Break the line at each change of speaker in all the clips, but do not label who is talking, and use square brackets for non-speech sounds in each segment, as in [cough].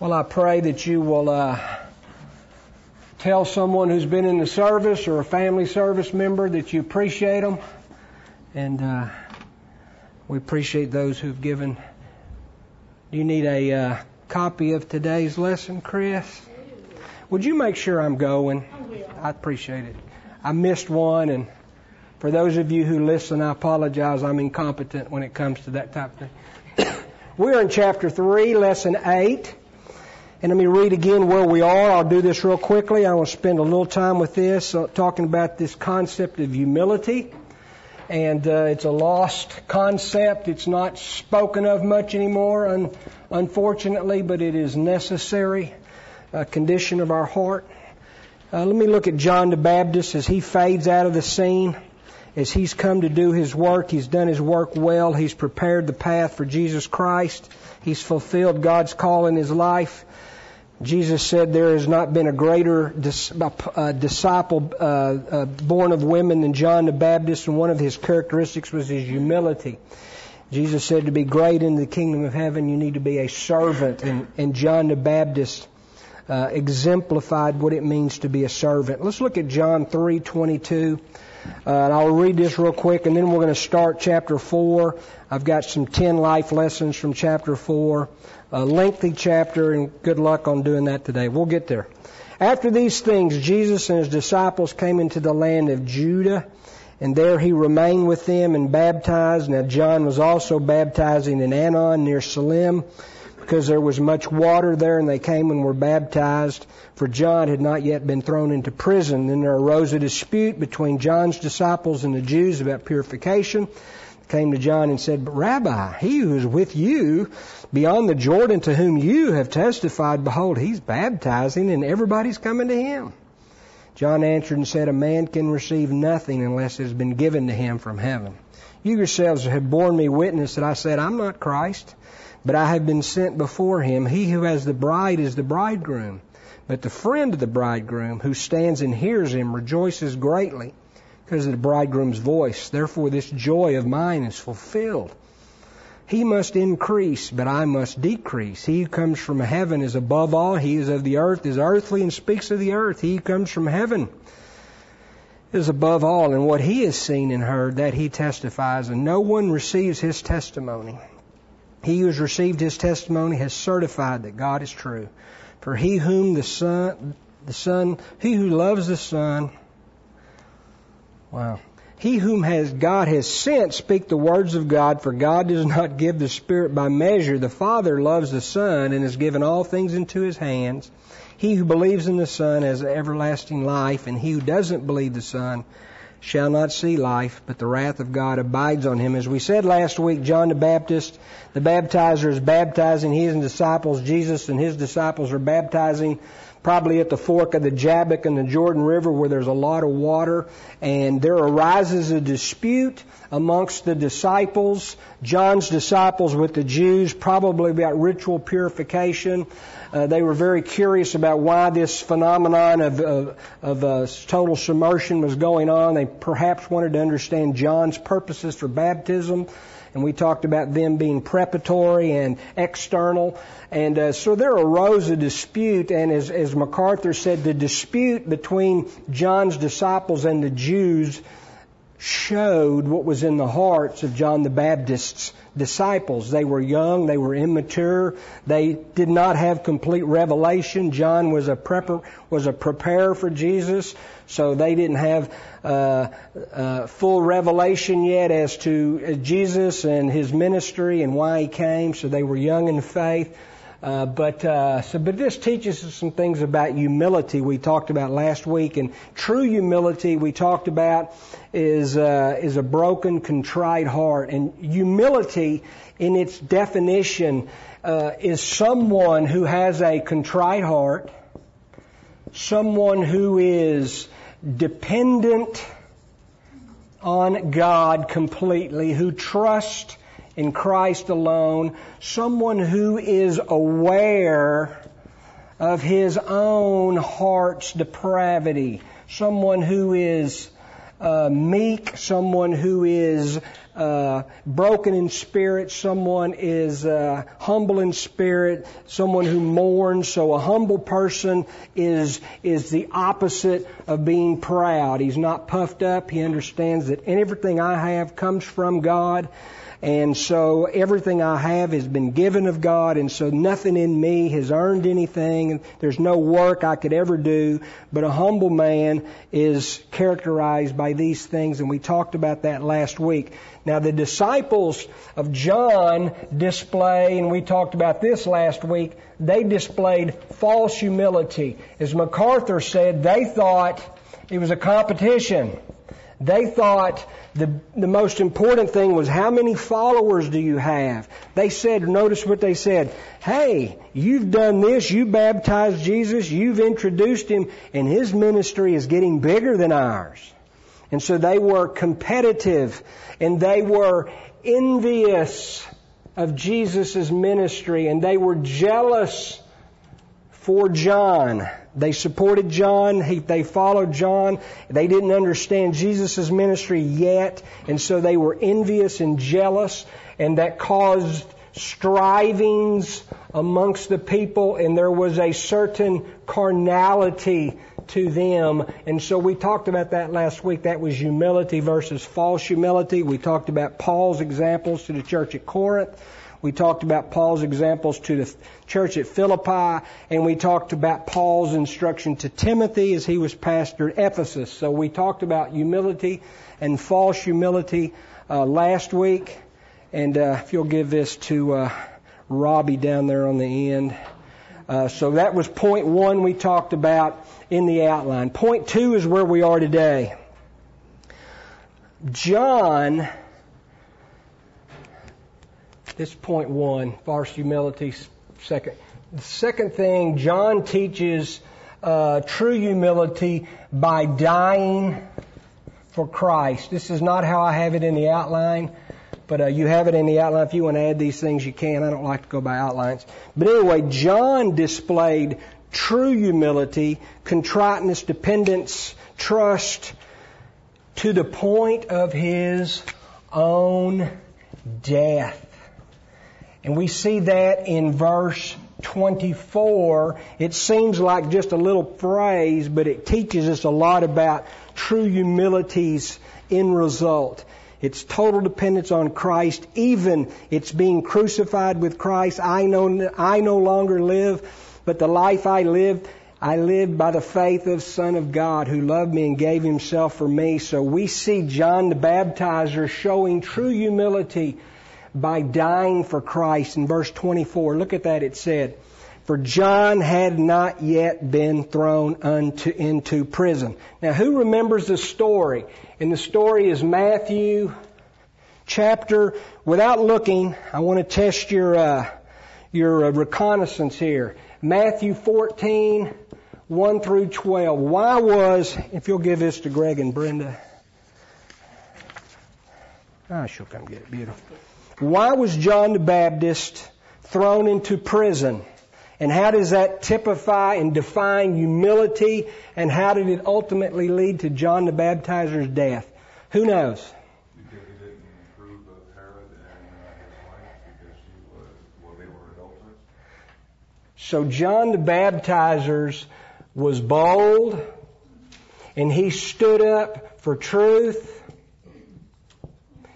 Well, I pray that you will uh, tell someone who's been in the service or a family service member that you appreciate them. And uh, we appreciate those who've given. Do you need a uh, copy of today's lesson, Chris? Would you make sure I'm going? I appreciate it. I missed one, and for those of you who listen, I apologize. I'm incompetent when it comes to that type of thing. [coughs] We're in chapter 3, lesson 8. And let me read again where we are. I'll do this real quickly. I want to spend a little time with this, uh, talking about this concept of humility. And uh, it's a lost concept. It's not spoken of much anymore, un- unfortunately, but it is necessary, a condition of our heart. Uh, let me look at John the Baptist as he fades out of the scene. As he's come to do his work, he's done his work well. He's prepared the path for Jesus Christ. He's fulfilled God's call in his life. Jesus said there has not been a greater dis- uh, disciple uh, uh, born of women than John the Baptist, and one of his characteristics was his humility. Jesus said to be great in the kingdom of heaven, you need to be a servant, and, and John the Baptist uh, exemplified what it means to be a servant. Let's look at John 3:22. Uh, and I'll read this real quick, and then we're going to start chapter 4. I've got some 10 life lessons from chapter 4 a lengthy chapter, and good luck on doing that today. We'll get there. After these things, Jesus and his disciples came into the land of Judah, and there he remained with them and baptized. Now John was also baptizing in Aenon near Salim, because there was much water there, and they came and were baptized. For John had not yet been thrown into prison. Then there arose a dispute between John's disciples and the Jews about purification They came to John and said, But Rabbi, he who is with you beyond the Jordan to whom you have testified, behold, he's baptizing and everybody's coming to him. John answered and said, A man can receive nothing unless it has been given to him from heaven. You yourselves have borne me witness that I said, I'm not Christ, but I have been sent before him. He who has the bride is the bridegroom. But the friend of the bridegroom who stands and hears him rejoices greatly because of the bridegroom's voice. Therefore, this joy of mine is fulfilled. He must increase, but I must decrease. He who comes from heaven is above all. He is of the earth, is earthly, and speaks of the earth. He who comes from heaven is above all. And what he has seen and heard, that he testifies, and no one receives his testimony. He who has received his testimony has certified that God is true. For he whom the Son, the Son, he who loves the Son, Wow. He whom has God has sent speak the words of God, for God does not give the Spirit by measure. The Father loves the Son and has given all things into his hands. He who believes in the Son has everlasting life, and he who doesn't believe the Son shall not see life, but the wrath of God abides on him. As we said last week, John the Baptist, the baptizer is baptizing his disciples. Jesus and his disciples are baptizing probably at the fork of the Jabbok and the Jordan River where there's a lot of water. And there arises a dispute amongst the disciples, John's disciples with the Jews, probably about ritual purification. Uh, they were very curious about why this phenomenon of, of, of uh, total submersion was going on. They perhaps wanted to understand John's purposes for baptism and we talked about them being preparatory and external. And uh, so there arose a dispute, and as, as MacArthur said, the dispute between John's disciples and the Jews showed what was in the hearts of John the Baptist's disciples. They were young, they were immature, they did not have complete revelation. John was a prepper, was a preparer for Jesus, so they didn't have uh, uh, full revelation yet as to Jesus and his ministry and why he came. So they were young in faith. Uh, but uh, so, but this teaches us some things about humility we talked about last week, and true humility we talked about is uh, is a broken, contrite heart, and humility, in its definition, uh, is someone who has a contrite heart, someone who is dependent on God completely, who trusts in Christ alone, someone who is aware of his own heart's depravity, someone who is uh, meek, someone who is uh, broken in spirit, someone is uh, humble in spirit, someone who mourns. So a humble person is is the opposite of being proud. He's not puffed up. He understands that everything I have comes from God. And so everything I have has been given of God, and so nothing in me has earned anything. There's no work I could ever do. But a humble man is characterized by these things, and we talked about that last week. Now the disciples of John display, and we talked about this last week, they displayed false humility. As MacArthur said, they thought it was a competition. They thought the, the most important thing was how many followers do you have? They said, notice what they said, hey, you've done this, you baptized Jesus, you've introduced him, and his ministry is getting bigger than ours. And so they were competitive and they were envious of Jesus' ministry and they were jealous for John. They supported John. He, they followed John. They didn't understand Jesus' ministry yet, and so they were envious and jealous, and that caused strivings amongst the people, and there was a certain carnality to them. And so we talked about that last week. That was humility versus false humility. We talked about Paul's examples to the church at Corinth. We talked about Paul's examples to the church at Philippi, and we talked about Paul's instruction to Timothy as he was pastor at Ephesus. So we talked about humility and false humility uh, last week. And uh, if you'll give this to uh, Robbie down there on the end. Uh, so that was point one we talked about in the outline. Point two is where we are today. John this point one, false humility. Second, the second thing, John teaches uh, true humility by dying for Christ. This is not how I have it in the outline, but uh, you have it in the outline. If you want to add these things, you can. I don't like to go by outlines. But anyway, John displayed true humility, contriteness, dependence, trust to the point of his own death. And we see that in verse 24. It seems like just a little phrase, but it teaches us a lot about true humility's end result. It's total dependence on Christ. Even it's being crucified with Christ. I know, I no longer live, but the life I live, I live by the faith of Son of God who loved me and gave himself for me. So we see John the Baptizer showing true humility by dying for Christ. In verse 24, look at that, it said, For John had not yet been thrown unto, into prison. Now, who remembers the story? And the story is Matthew chapter. Without looking, I want to test your, uh, your uh, reconnaissance here. Matthew 14, 1 through 12. Why was, if you'll give this to Greg and Brenda. Ah, she'll come get it. Beautiful. Why was John the Baptist thrown into prison? And how does that typify and define humility? And how did it ultimately lead to John the Baptizer's death? Who knows?
Because he didn't approve of Herod and uh, his wife because she was, well, they were adulterous.
So John the Baptizer's was bold and he stood up for truth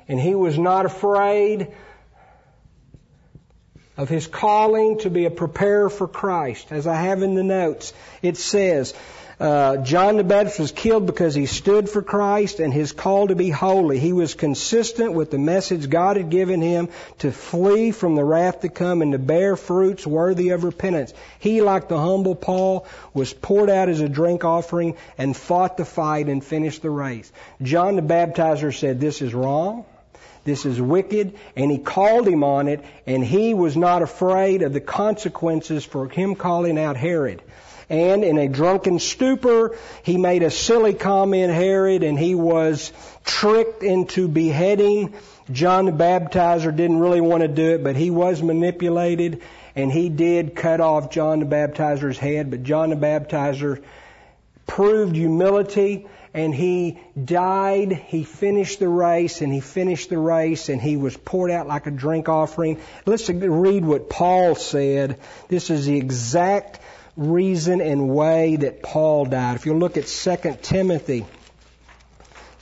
and he was not afraid of his calling to be a preparer for Christ. As I have in the notes, it says, uh, John the Baptist was killed because he stood for Christ and his call to be holy. He was consistent with the message God had given him to flee from the wrath to come and to bear fruits worthy of repentance. He, like the humble Paul, was poured out as a drink offering and fought the fight and finished the race. John the Baptizer said, this is wrong. This is wicked. And he called him on it, and he was not afraid of the consequences for him calling out Herod. And in a drunken stupor, he made a silly comment, Herod, and he was tricked into beheading. John the Baptizer didn't really want to do it, but he was manipulated, and he did cut off John the Baptizer's head, but John the Baptizer proved humility and he died, he finished the race, and he finished the race, and he was poured out like a drink offering. Let's read what Paul said. This is the exact reason and way that Paul died. If you look at 2 Timothy,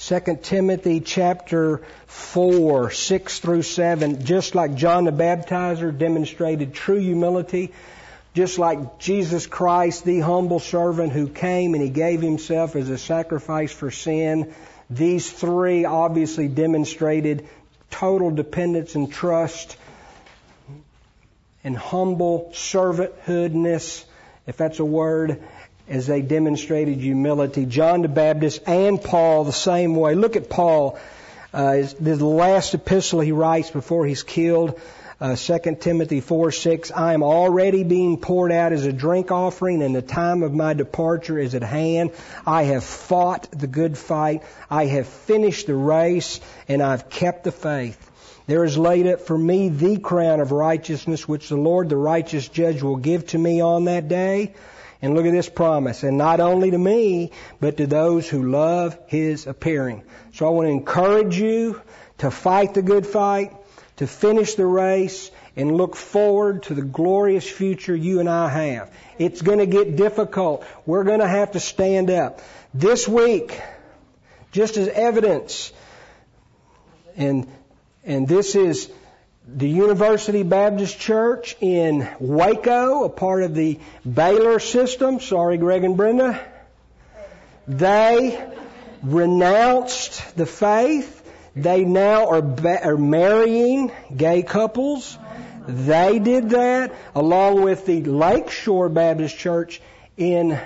2 Timothy chapter 4, 6 through 7, just like John the Baptizer demonstrated true humility, just like Jesus Christ, the humble servant who came and he gave himself as a sacrifice for sin, these three obviously demonstrated total dependence and trust and humble servanthoodness, if that's a word, as they demonstrated humility. John the Baptist and Paul the same way. Look at Paul. Uh, the last epistle he writes before he's killed uh, 2 Timothy 4 6, I am already being poured out as a drink offering, and the time of my departure is at hand. I have fought the good fight. I have finished the race, and I've kept the faith. There is laid up for me the crown of righteousness, which the Lord, the righteous judge, will give to me on that day. And look at this promise, and not only to me, but to those who love his appearing. So I want to encourage you to fight the good fight to finish the race and look forward to the glorious future you and I have. It's going to get difficult. We're going to have to stand up. This week, just as evidence, and, and this is the University Baptist Church in Waco, a part of the Baylor system. Sorry, Greg and Brenda. They renounced the faith they now are, ba- are marrying gay couples. They did that along with the Lakeshore Baptist Church in,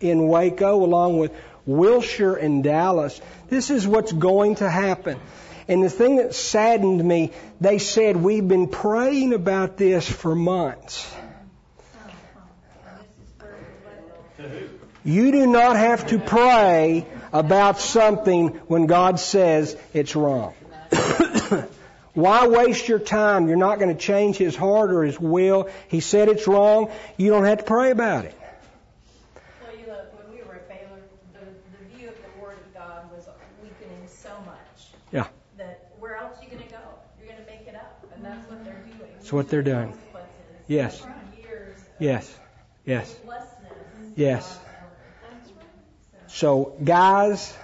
in Waco, along with Wilshire and Dallas. This is what's going to happen. And the thing that saddened me, they said, we've been praying about this for months. You do not have to pray about something when God says it's wrong. [coughs] Why waste your time? You're not going to change His heart or His will. He said it's wrong. You don't have to pray about it.
Well, you know, when we were at Baylor, the, the view of the Word of God was weakening so much.
Yeah.
That where else are you going to go? You're going to make it up, and that's what they're doing.
That's what they're doing. Yes. Yes. Yes. Yes. So, guys,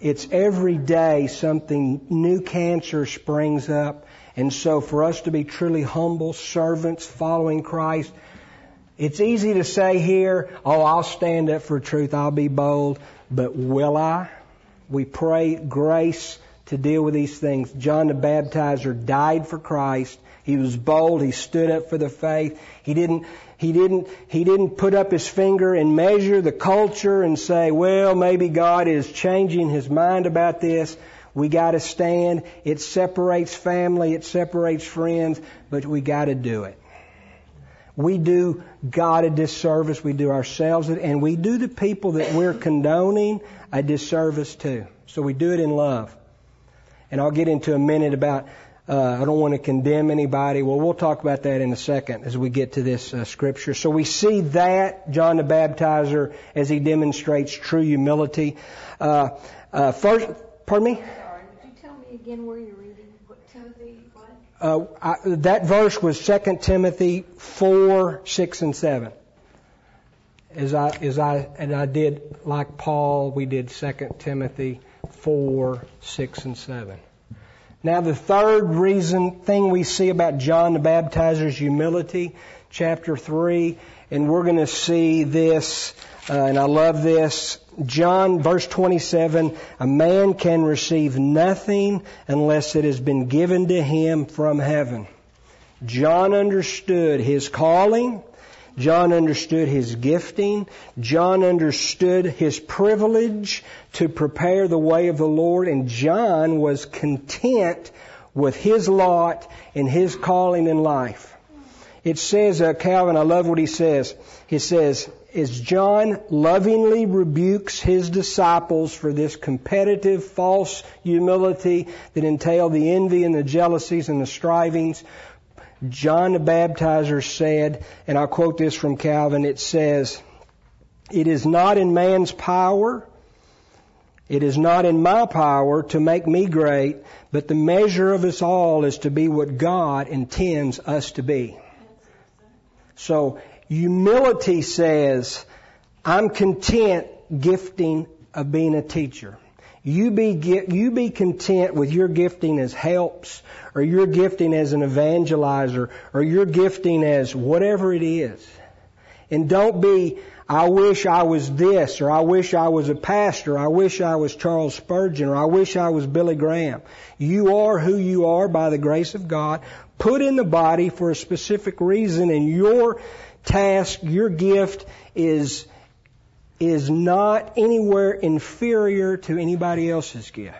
it's every day something new cancer springs up. And so for us to be truly humble servants following Christ, it's easy to say here, oh, I'll stand up for truth, I'll be bold, but will I? We pray grace to deal with these things. John the Baptizer died for Christ. He was bold. He stood up for the faith. He didn't, he didn't, he didn't put up his finger and measure the culture and say, well, maybe God is changing his mind about this. We gotta stand. It separates family. It separates friends, but we gotta do it. We do God a disservice. We do ourselves, and we do the people that we're condoning a disservice to. So we do it in love. And I'll get into a minute about uh, I don't want to condemn anybody. Well, we'll talk about that in a second as we get to this uh, scripture. So we see that John the Baptizer as he demonstrates true humility. Uh, uh first, pardon me.
Sorry, would you tell me again where you're reading? What Timothy? What?
Uh, I, that verse was 2 Timothy four, six, and seven. As I as I and I did like Paul, we did 2 Timothy four, six, and seven. Now the third reason, thing we see about John the Baptizer's humility, chapter 3, and we're going to see this, uh, and I love this. John, verse 27, a man can receive nothing unless it has been given to him from heaven. John understood his calling, John understood his gifting. John understood his privilege to prepare the way of the Lord. And John was content with his lot and his calling in life. It says, uh, Calvin, I love what he says. He says, as John lovingly rebukes his disciples for this competitive false humility that entailed the envy and the jealousies and the strivings, John the Baptizer said, and I'll quote this from Calvin, it says, It is not in man's power. It is not in my power to make me great, but the measure of us all is to be what God intends us to be. So humility says, I'm content gifting of being a teacher. You be, you be content with your gifting as helps, or your gifting as an evangelizer, or your gifting as whatever it is. And don't be, I wish I was this, or I wish I was a pastor, I wish I was Charles Spurgeon, or I wish I was Billy Graham. You are who you are by the grace of God, put in the body for a specific reason, and your task, your gift is is not anywhere inferior to anybody else's gift.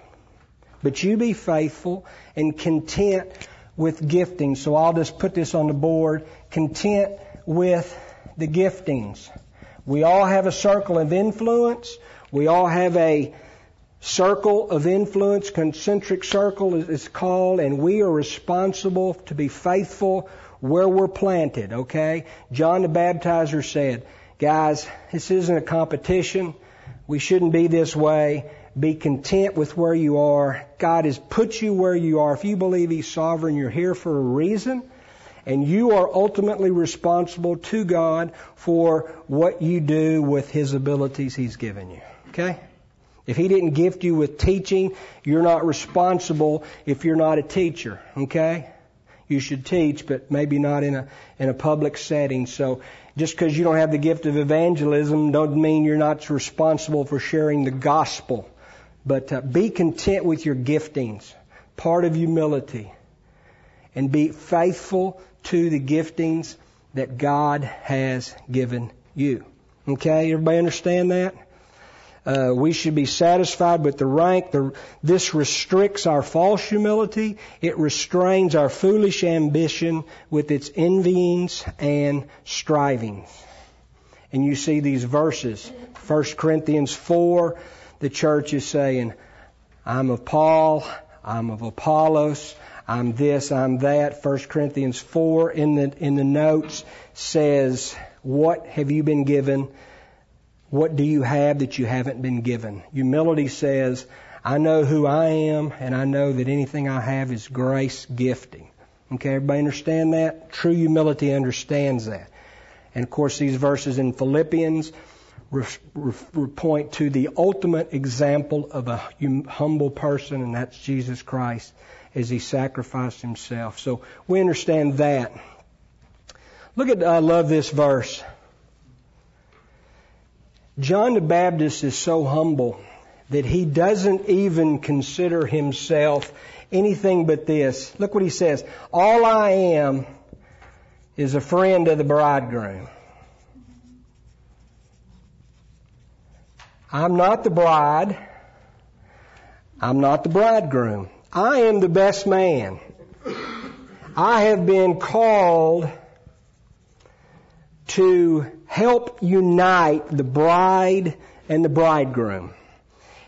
But you be faithful and content with gifting. So I'll just put this on the board. Content with the giftings. We all have a circle of influence. We all have a circle of influence, concentric circle is called, and we are responsible to be faithful where we're planted, okay? John the Baptizer said, Guys, this isn't a competition. We shouldn't be this way. Be content with where you are. God has put you where you are. If you believe He's sovereign, you're here for a reason. And you are ultimately responsible to God for what you do with His abilities He's given you. Okay? If He didn't gift you with teaching, you're not responsible if you're not a teacher. Okay? You should teach, but maybe not in a, in a public setting. So just because you don't have the gift of evangelism doesn't mean you're not responsible for sharing the gospel. But uh, be content with your giftings, part of humility, and be faithful to the giftings that God has given you. Okay, everybody understand that? Uh, we should be satisfied with the rank. The, this restricts our false humility. It restrains our foolish ambition with its envyings and strivings. And you see these verses. 1 Corinthians 4, the church is saying, I'm of Paul, I'm of Apollos, I'm this, I'm that. 1 Corinthians 4 in the, in the notes says, what have you been given? What do you have that you haven't been given? Humility says, I know who I am and I know that anything I have is grace gifting. Okay, everybody understand that? True humility understands that. And of course, these verses in Philippians re- re- point to the ultimate example of a hum- humble person, and that's Jesus Christ as he sacrificed himself. So we understand that. Look at, I love this verse. John the Baptist is so humble that he doesn't even consider himself anything but this. Look what he says. All I am is a friend of the bridegroom. I'm not the bride. I'm not the bridegroom. I am the best man. I have been called to help unite the bride and the bridegroom.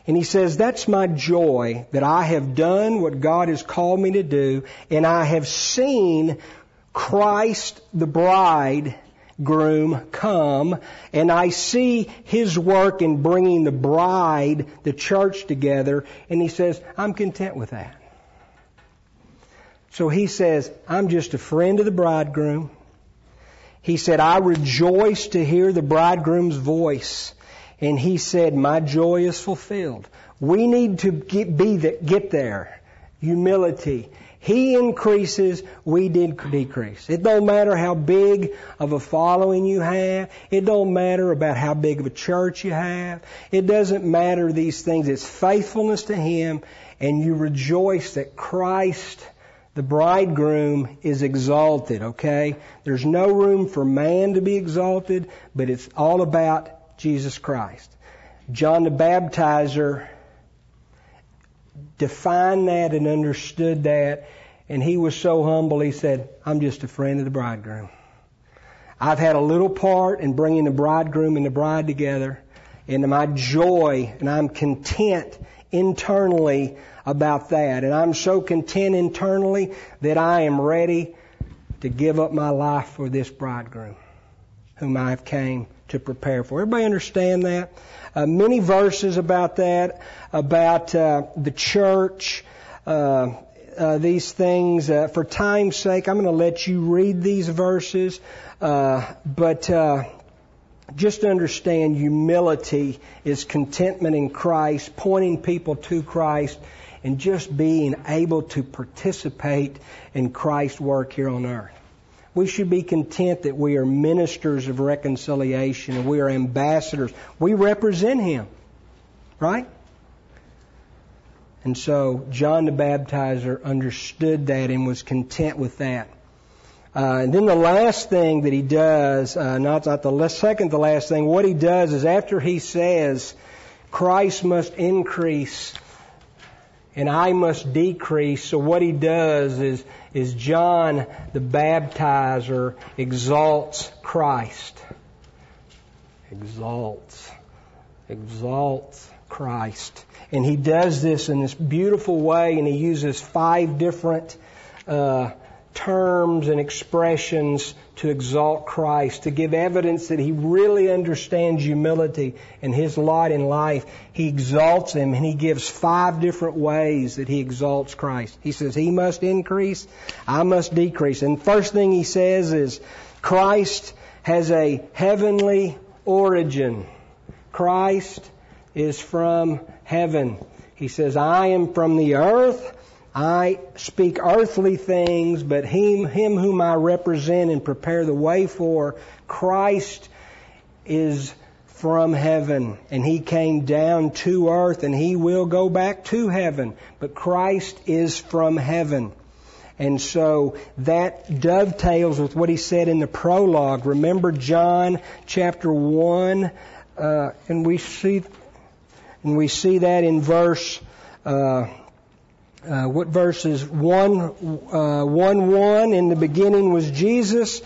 And he says, that's my joy that I have done what God has called me to do and I have seen Christ the bridegroom come and I see his work in bringing the bride, the church together and he says, I'm content with that. So he says, I'm just a friend of the bridegroom. He said, I rejoice to hear the bridegroom's voice. And he said, my joy is fulfilled. We need to get, be the, get there. Humility. He increases, we decrease. It don't matter how big of a following you have. It don't matter about how big of a church you have. It doesn't matter these things. It's faithfulness to Him and you rejoice that Christ the bridegroom is exalted, okay? There's no room for man to be exalted, but it's all about Jesus Christ. John the Baptizer defined that and understood that, and he was so humble, he said, I'm just a friend of the bridegroom. I've had a little part in bringing the bridegroom and the bride together, and my joy, and I'm content internally about that. And I'm so content internally that I am ready to give up my life for this bridegroom. whom I have came to prepare for. Everybody understand that? Uh, many verses about that, about uh, the church, uh, uh these things. Uh, for time's sake, I'm going to let you read these verses, uh, but just understand humility is contentment in Christ, pointing people to Christ, and just being able to participate in Christ's work here on earth. We should be content that we are ministers of reconciliation and we are ambassadors. We represent Him. Right? And so John the Baptizer understood that and was content with that. Uh, and then the last thing that he does, uh, not, not the second the last thing, what he does is after he says, Christ must increase and I must decrease. So what he does is, is John the baptizer exalts Christ. Exalts. Exalts Christ. And he does this in this beautiful way and he uses five different, uh, terms and expressions to exalt Christ, to give evidence that he really understands humility and his lot in life. He exalts him and he gives five different ways that he exalts Christ. He says, He must increase, I must decrease. And first thing he says is, Christ has a heavenly origin. Christ is from heaven. He says, I am from the earth. I speak earthly things, but him, him whom I represent and prepare the way for, Christ is from heaven and he came down to earth and he will go back to heaven. But Christ is from heaven. And so that dovetails with what he said in the prologue. Remember John chapter 1, uh, and we see, and we see that in verse, uh, uh, what verses 1, uh, 1 1 in the beginning was Jesus.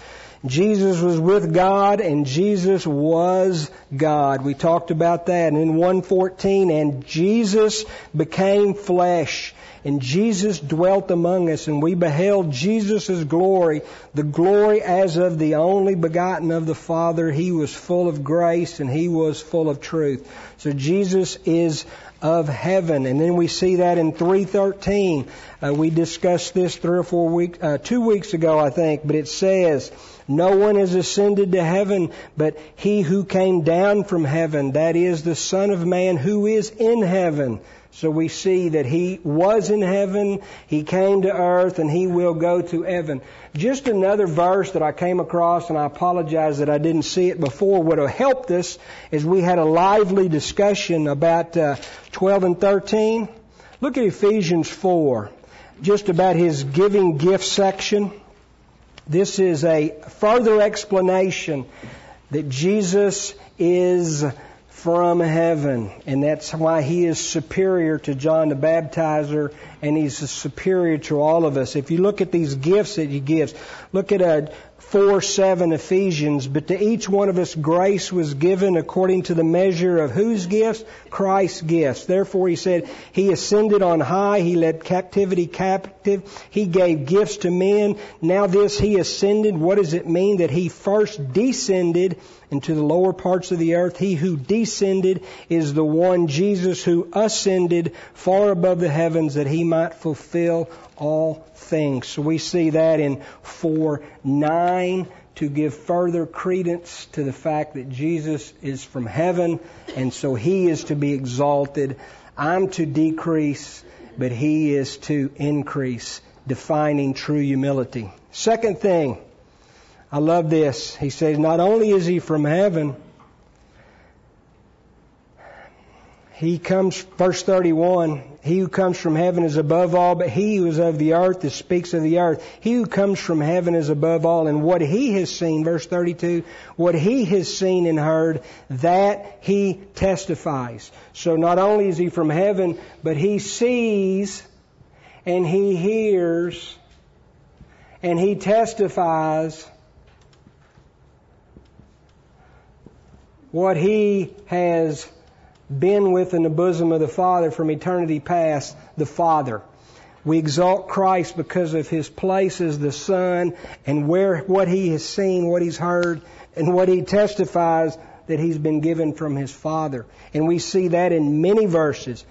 Jesus was with God and Jesus was God. We talked about that. And in 114, and Jesus became flesh and Jesus dwelt among us and we beheld Jesus' glory, the glory as of the only begotten of the Father. He was full of grace and he was full of truth. So Jesus is of heaven. And then we see that in 313. Uh, we discussed this three or four weeks, uh, two weeks ago, I think, but it says, no one has ascended to heaven, but he who came down from heaven, that is the Son of Man who is in heaven. So we see that he was in heaven, he came to earth, and he will go to heaven. Just another verse that I came across, and I apologize that I didn't see it before, would have helped us as we had a lively discussion about uh, 12 and 13. Look at Ephesians 4, just about his giving gift section. This is a further explanation that Jesus is from heaven. And that's why he is superior to John the Baptizer and he's superior to all of us. If you look at these gifts that he gives, look at uh, 4 7 Ephesians. But to each one of us grace was given according to the measure of whose gifts? Christ's gifts. Therefore he said, He ascended on high, He led captivity captive, He gave gifts to men. Now this He ascended, what does it mean that He first descended into the lower parts of the earth. He who descended is the one Jesus who ascended far above the heavens that he might fulfill all things. So we see that in 4 9 to give further credence to the fact that Jesus is from heaven and so he is to be exalted. I'm to decrease, but he is to increase, defining true humility. Second thing, I love this. He says, not only is he from heaven, he comes, verse 31, he who comes from heaven is above all, but he who is of the earth that speaks of the earth. He who comes from heaven is above all, and what he has seen, verse 32, what he has seen and heard, that he testifies. So not only is he from heaven, but he sees and he hears and he testifies what he has been with in the bosom of the Father from eternity past, the Father. We exalt Christ because of his place as the Son and where what he has seen, what he's heard, and what he testifies that he's been given from his Father. And we see that in many verses.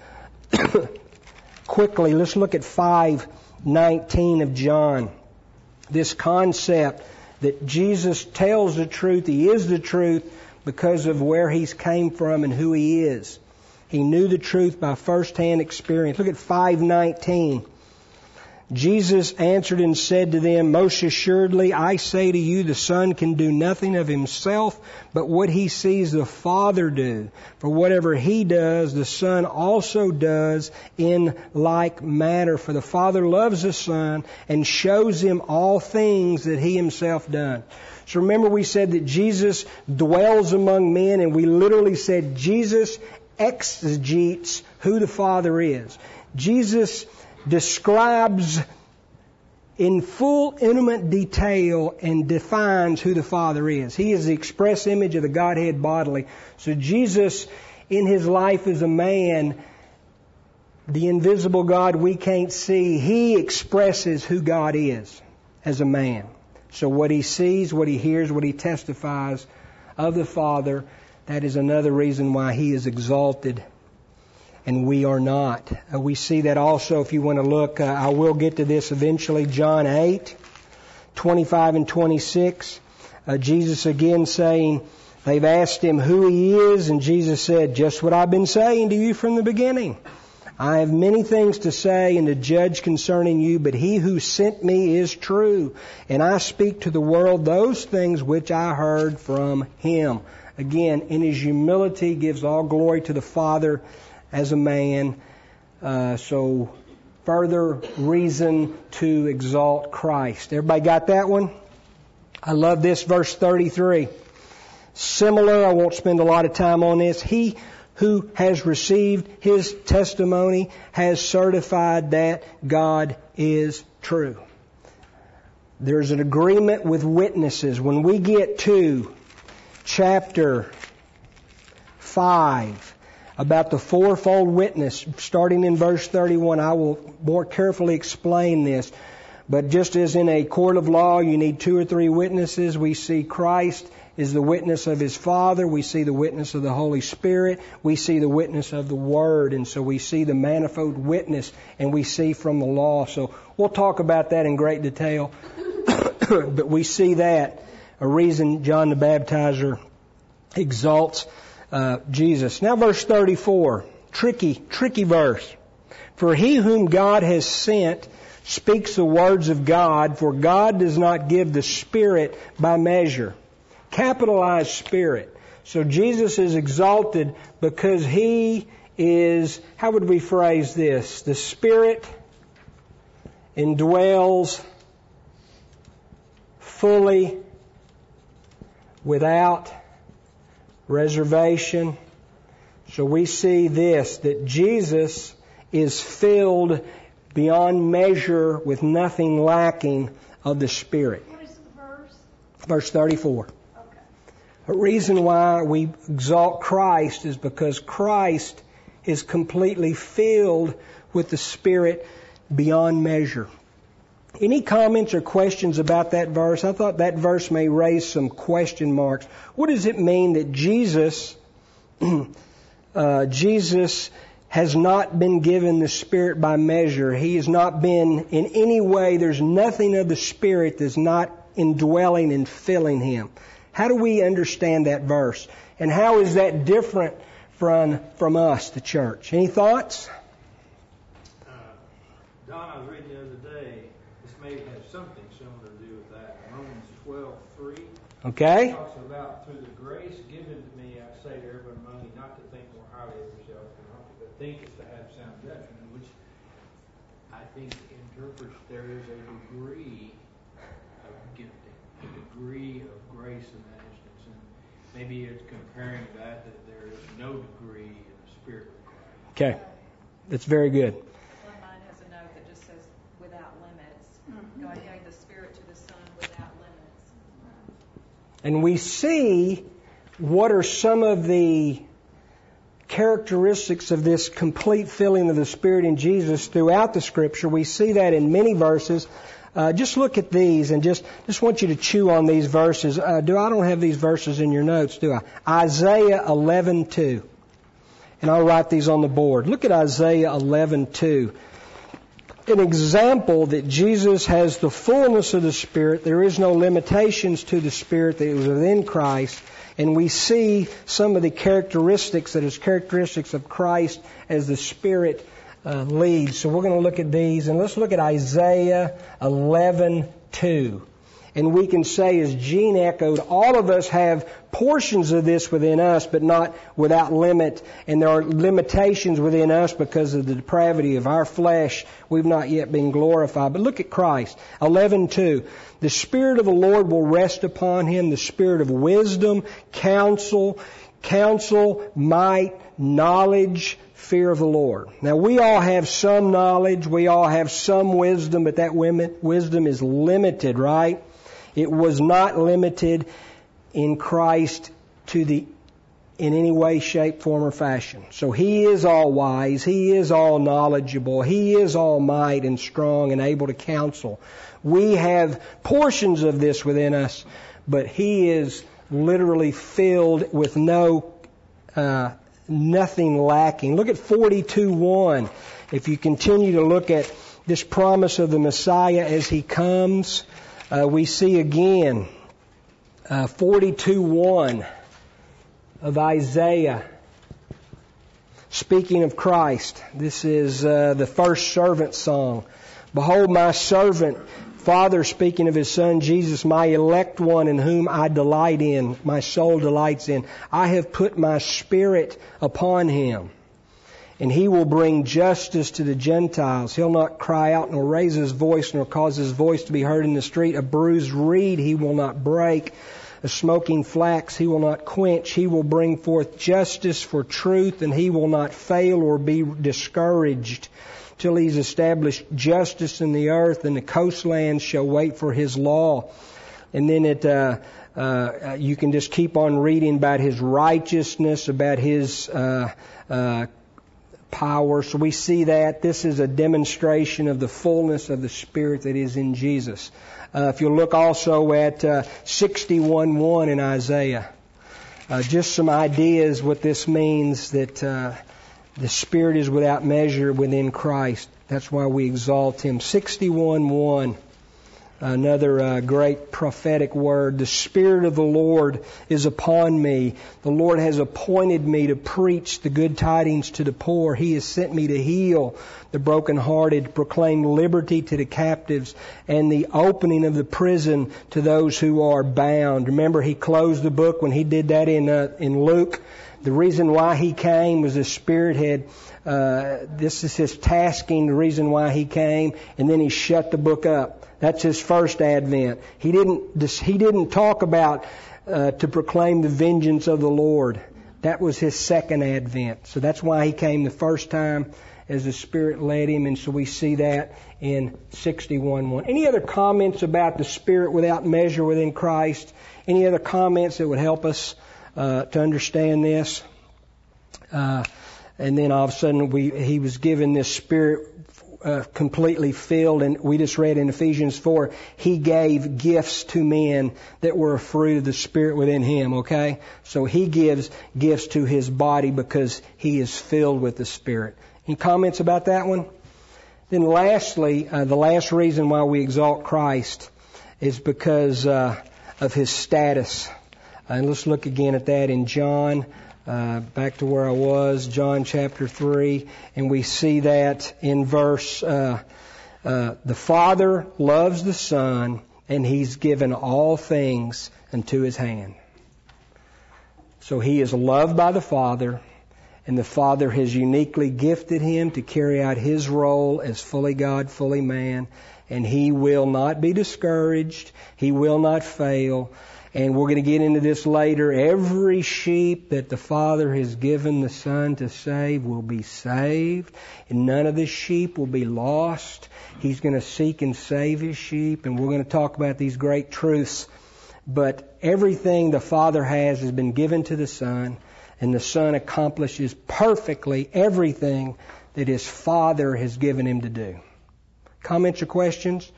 [coughs] Quickly, let's look at 5:19 of John. This concept that Jesus tells the truth, he is the truth because of where he's came from and who he is. He knew the truth by first-hand experience. Look at 519. Jesus answered and said to them, Most assuredly, I say to you, the Son can do nothing of himself, but what he sees the Father do. For whatever he does, the Son also does in like manner. For the Father loves the Son and shows him all things that he himself done. So remember we said that Jesus dwells among men, and we literally said Jesus exegetes who the Father is. Jesus describes in full intimate detail and defines who the Father is. He is the express image of the Godhead bodily. So Jesus, in his life as a man, the invisible God we can't see, he expresses who God is as a man. So what he sees, what he hears, what he testifies of the Father, that is another reason why he is exalted and we are not. Uh, we see that also if you want to look, uh, I will get to this eventually, John 8, 25 and 26. Uh, Jesus again saying, they've asked him who he is, and Jesus said, just what I've been saying to you from the beginning. I have many things to say and to judge concerning you, but he who sent me is true, and I speak to the world those things which I heard from him. Again, in his humility gives all glory to the Father as a man. Uh, so further reason to exalt Christ. Everybody got that one? I love this verse 33. Similar, I won't spend a lot of time on this. He who has received his testimony has certified that God is true. There's an agreement with witnesses. When we get to chapter 5, about the fourfold witness, starting in verse 31. I will more carefully explain this. But just as in a court of law, you need two or three witnesses, we see Christ is the witness of his Father. We see the witness of the Holy Spirit. We see the witness of the Word. And so we see the manifold witness and we see from the law. So we'll talk about that in great detail. [coughs] but we see that a reason John the Baptizer exalts uh, Jesus. Now verse 34, tricky, tricky verse. For he whom God has sent speaks the words of God, for God does not give the Spirit by measure. Capitalized Spirit. So Jesus is exalted because he is, how would we phrase this? The Spirit indwells fully without reservation. So we see this, that Jesus is filled beyond measure with nothing lacking of the Spirit.
What is the verse?
Verse 34. A reason why we exalt Christ is because Christ is completely filled with the Spirit beyond measure. Any comments or questions about that verse? I thought that verse may raise some question marks. What does it mean that Jesus, [clears throat] uh, Jesus has not been given the Spirit by measure? He has not been in any way, there's nothing of the Spirit that's not indwelling and filling Him. How do we understand that verse? And how is that different from, from us, the church? Any thoughts?
Uh, Don, I was reading the other day, this may have something similar to do with that. Romans twelve three
Okay?
talks about through the grace given to me, I say to everyone among you, not to think more highly of yourself than but think to have sound judgment, which I think interprets there is a degree of gifting, a degree of grace and maybe it's comparing that that there is no degree in the spirit.
Okay. That's very good.
One mine has a note that just says without limits. Mm-hmm. God gave the Spirit to the Son without limits.
And we see what are some of the characteristics of this complete filling of the Spirit in Jesus throughout the Scripture. We see that in many verses. Uh, just look at these and just just want you to chew on these verses. Uh, do I don't have these verses in your notes, do I? Isaiah 11:2. And I'll write these on the board. Look at Isaiah 11:2. An example that Jesus has the fullness of the Spirit. There is no limitations to the Spirit that is within Christ. And we see some of the characteristics that is characteristics of Christ as the Spirit uh, leads. So we're going to look at these, and let's look at Isaiah 11:2. And we can say, as Gene echoed, all of us have portions of this within us, but not without limit. And there are limitations within us because of the depravity of our flesh. We've not yet been glorified. But look at Christ. 11:2. The Spirit of the Lord will rest upon him, the Spirit of wisdom, counsel, counsel, might, knowledge, fear of the Lord. Now we all have some knowledge, we all have some wisdom, but that wisdom is limited, right? It was not limited in Christ to the in any way, shape, form, or fashion. So He is all wise, He is all knowledgeable, He is all might and strong and able to counsel. We have portions of this within us, but He is literally filled with no uh, nothing lacking. Look at 42:1. If you continue to look at this promise of the Messiah as he comes, uh, we see again uh, 42:1 of Isaiah. Speaking of Christ, this is uh, the first servant song. Behold, my servant Father speaking of His Son Jesus, my elect one in whom I delight in, my soul delights in. I have put my spirit upon Him. And He will bring justice to the Gentiles. He'll not cry out nor raise His voice nor cause His voice to be heard in the street. A bruised reed He will not break. A smoking flax He will not quench. He will bring forth justice for truth and He will not fail or be discouraged till he's established justice in the earth, and the coastlands shall wait for his law. And then it, uh, uh, you can just keep on reading about his righteousness, about his uh, uh, power. So we see that this is a demonstration of the fullness of the Spirit that is in Jesus. Uh, if you look also at uh, 61:1 in Isaiah, uh, just some ideas what this means that uh, the Spirit is without measure within Christ. That's why we exalt Him. 61.1, another uh, great prophetic word. The Spirit of the Lord is upon me. The Lord has appointed me to preach the good tidings to the poor. He has sent me to heal the brokenhearted, to proclaim liberty to the captives, and the opening of the prison to those who are bound. Remember, He closed the book when He did that in, uh, in Luke. The reason why he came was the Spirit had, uh, this is his tasking, the reason why he came, and then he shut the book up. That's his first advent. He didn't, he didn't talk about, uh, to proclaim the vengeance of the Lord. That was his second advent. So that's why he came the first time as the Spirit led him, and so we see that in 61.1. Any other comments about the Spirit without measure within Christ? Any other comments that would help us uh, to understand this. Uh, and then all of a sudden we, he was given this spirit uh, completely filled, and we just read in Ephesians 4, he gave gifts to men that were a fruit of the Spirit within him, okay? So he gives gifts to his body because he is filled with the Spirit. Any comments about that one? Then lastly, uh, the last reason why we exalt Christ is because uh, of his status. And let's look again at that in John, uh, back to where I was, John chapter 3, and we see that in verse, uh, uh, the Father loves the Son, and He's given all things into His hand. So He is loved by the Father, and the Father has uniquely gifted Him to carry out His role as fully God, fully man, and He will not be discouraged. He will not fail. And we're going to get into this later. Every sheep that the Father has given the Son to save will be saved. And none of the sheep will be lost. He's going to seek and save His sheep. And we're going to talk about these great truths. But everything the Father has has been given to the Son. And the Son accomplishes perfectly everything that His Father has given Him to do. Comments or questions?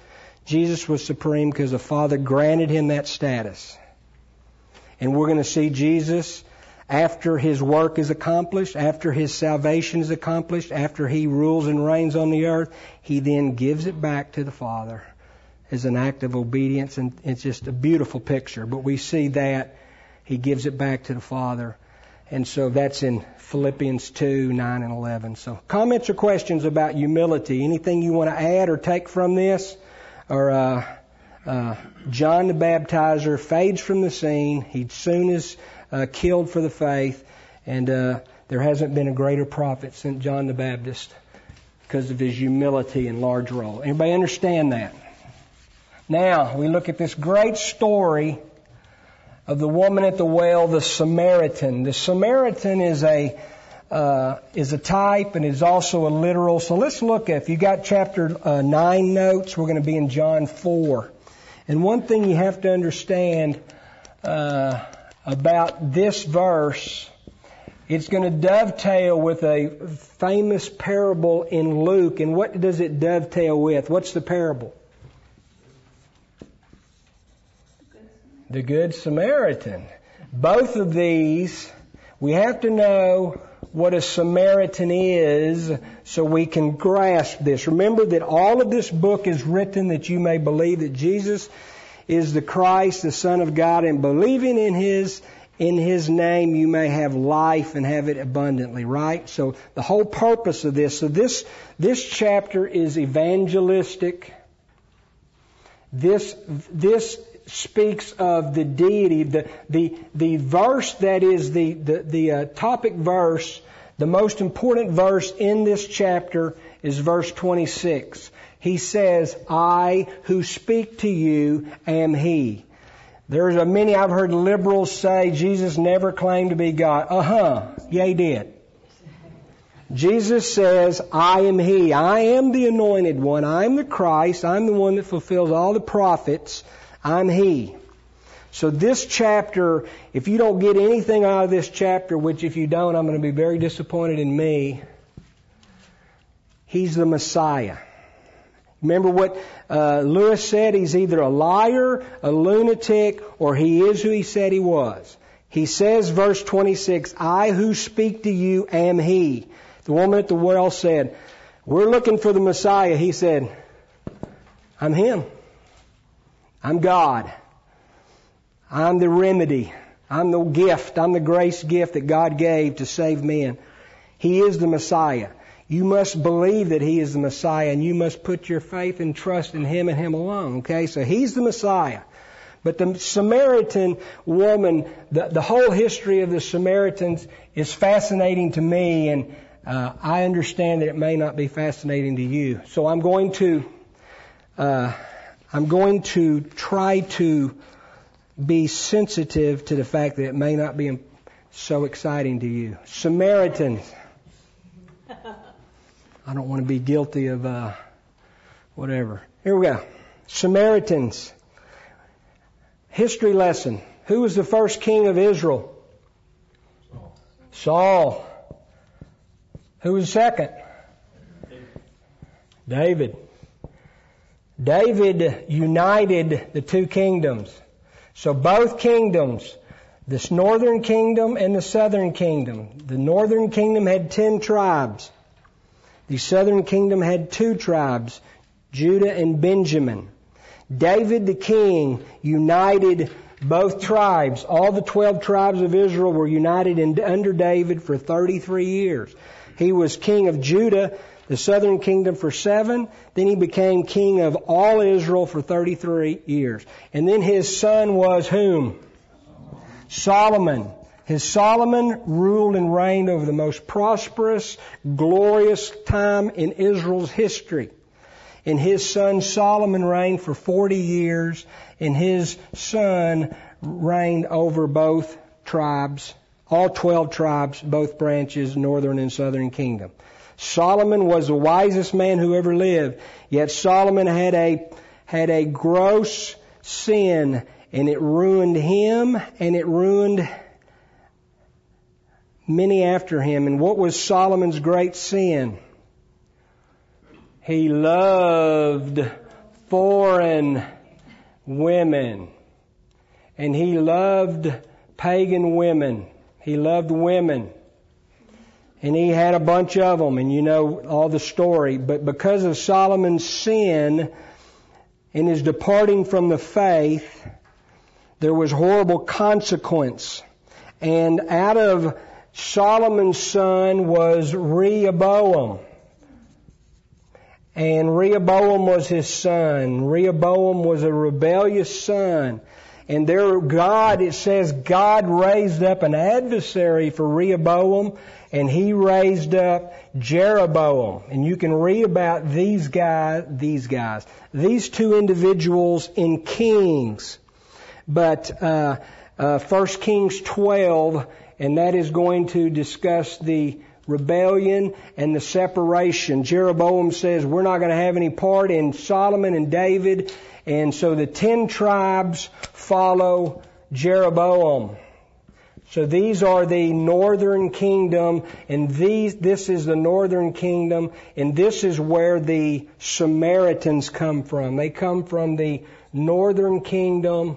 Jesus was supreme because the Father granted him that status. And we're going to see Jesus after his work is accomplished, after his salvation is accomplished, after he rules and reigns on the earth, he then gives it back to the Father as an act of obedience. And it's just a beautiful picture. But we see that he gives it back to the Father. And so that's in Philippians 2, 9 and 11. So comments or questions about humility? Anything you want to add or take from this? Or, uh, uh, John the Baptizer fades from the scene. He soon is uh, killed for the faith, and uh, there hasn't been a greater prophet since John the Baptist because of his humility and large role. Anybody understand that? Now we look at this great story of the woman at the well, the Samaritan. The Samaritan is a uh, is a type and is also a literal. So let's look at if you got chapter uh, nine notes, we're going to be in John four. And one thing you have to understand uh, about this verse, it's going to dovetail with a famous parable in Luke. And what does it dovetail with? What's the parable? The Good Samaritan. Both of these, we have to know what a Samaritan is so we can grasp this. Remember that all of this book is written that you may believe that Jesus is the Christ, the Son of God, and believing in His in His name you may have life and have it abundantly, right? So the whole purpose of this, so this, this chapter is evangelistic. This, this speaks of the deity. The, the, the verse that is the, the, the uh, topic verse, the most important verse in this chapter is verse 26. He says, I who speak to you am He. There's a many I've heard liberals say Jesus never claimed to be God. Uh huh. Yeah, he did. Jesus says, I am He. I am the anointed one. I'm the Christ. I'm the one that fulfills all the prophets. I'm He. So this chapter, if you don't get anything out of this chapter, which if you don't, I'm going to be very disappointed in me, He's the Messiah. Remember what uh, Lewis said? He's either a liar, a lunatic, or he is who he said he was. He says, verse 26, I who speak to you am he. The woman at the well said, We're looking for the Messiah. He said, I'm him. I'm God. I'm the remedy. I'm the gift. I'm the grace gift that God gave to save men. He is the Messiah. You must believe that He is the Messiah and you must put your faith and trust in Him and Him alone. Okay? So He's the Messiah. But the Samaritan woman, the, the whole history of the Samaritans is fascinating to me and uh, I understand that it may not be fascinating to you. So I'm going to, uh, I'm going to try to be sensitive to the fact that it may not be so exciting to you. Samaritans. I don't want to be guilty of uh, whatever. Here we go. Samaritans. History lesson. Who was the first king of Israel? Saul. Saul. Who was second? David. David united the two kingdoms. So both kingdoms, this northern kingdom and the southern kingdom. The northern kingdom had ten tribes. The southern kingdom had two tribes, Judah and Benjamin. David the king united both tribes. All the 12 tribes of Israel were united in, under David for 33 years. He was king of Judah, the southern kingdom for seven. Then he became king of all Israel for 33 years. And then his son was whom? Solomon. His Solomon ruled and reigned over the most prosperous, glorious time in Israel's history. And his son Solomon reigned for 40 years, and his son reigned over both tribes, all 12 tribes, both branches, northern and southern kingdom. Solomon was the wisest man who ever lived, yet Solomon had a, had a gross sin, and it ruined him, and it ruined many after him. And what was Solomon's great sin? He loved foreign women. And he loved pagan women. He loved women. And he had a bunch of them, and you know all the story. But because of Solomon's sin and his departing from the faith, there was horrible consequence. And out of Solomon's son was Rehoboam. And Rehoboam was his son. Rehoboam was a rebellious son. And there, God, it says God raised up an adversary for Rehoboam and he raised up Jeroboam. And you can read about these guys, these guys, these two individuals in Kings. But, uh, uh, 1 Kings 12, and that is going to discuss the rebellion and the separation. Jeroboam says, we're not going to have any part in Solomon and David. And so the ten tribes follow Jeroboam. So these are the northern kingdom, and these, this is the northern kingdom, and this is where the Samaritans come from. They come from the northern kingdom,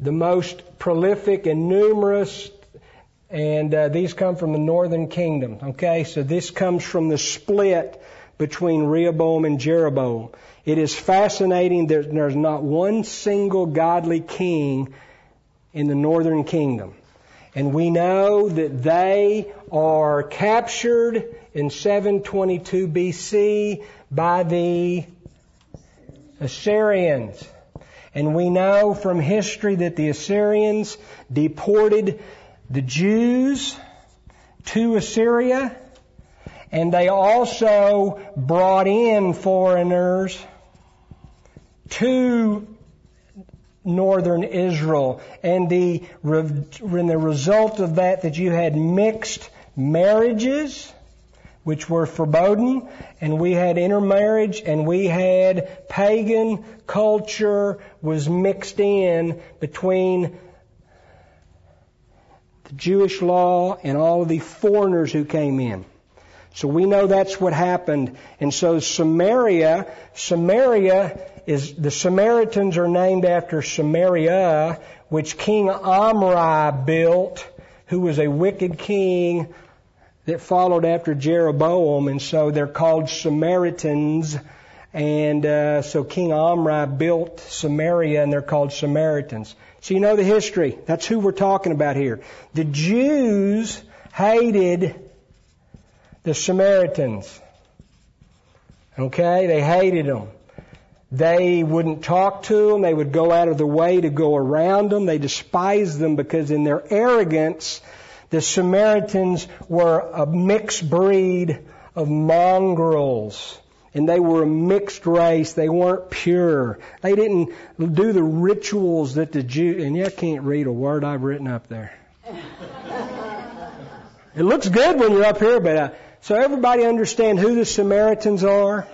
the most prolific and numerous and uh, these come from the northern kingdom. Okay, so this comes from the split between Rehoboam and Jeroboam. It is fascinating that there's not one single godly king in the northern kingdom. And we know that they are captured in 722 BC by the Assyrians. And we know from history that the Assyrians deported the Jews to Assyria, and they also brought in foreigners to northern Israel. And the, and the result of that, that you had mixed marriages, which were forbidden, and we had intermarriage, and we had pagan culture was mixed in between the Jewish law and all of the foreigners who came in. So we know that's what happened. And so Samaria, Samaria is, the Samaritans are named after Samaria, which King Omri built, who was a wicked king that followed after Jeroboam. And so they're called Samaritans. And uh, so King Omri built Samaria and they're called Samaritans. So you know the history. That's who we're talking about here. The Jews hated the Samaritans. Okay? They hated them. They wouldn't talk to them. They would go out of their way to go around them. They despised them because in their arrogance, the Samaritans were a mixed breed of mongrels and they were a mixed race. They weren't pure. They didn't do the rituals that the Jew, and you can't read a word I've written up there. [laughs] it looks good when you're up here, but, uh, so everybody understand who the Samaritans are?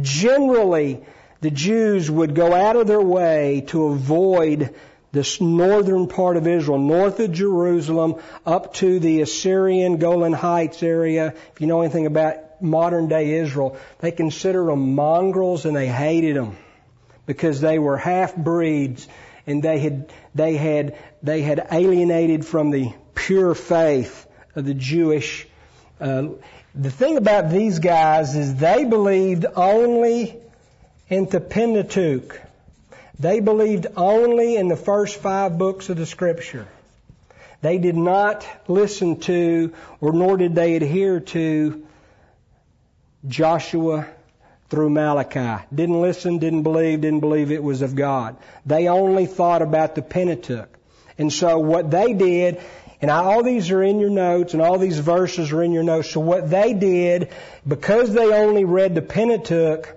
Generally, the Jews would go out of their way to avoid this northern part of Israel, north of Jerusalem, up to the Assyrian Golan Heights area. If you know anything about modern day Israel, they considered them mongrels and they hated them because they were half breeds and they had, they had, they had alienated from the pure faith of the Jewish. Uh, the thing about these guys is they believed only in the Pentateuch. They believed only in the first five books of the Scripture. They did not listen to, or nor did they adhere to Joshua through Malachi. Didn't listen, didn't believe, didn't believe it was of God. They only thought about the Pentateuch. And so what they did, and all these are in your notes and all these verses are in your notes. So what they did, because they only read the Pentateuch,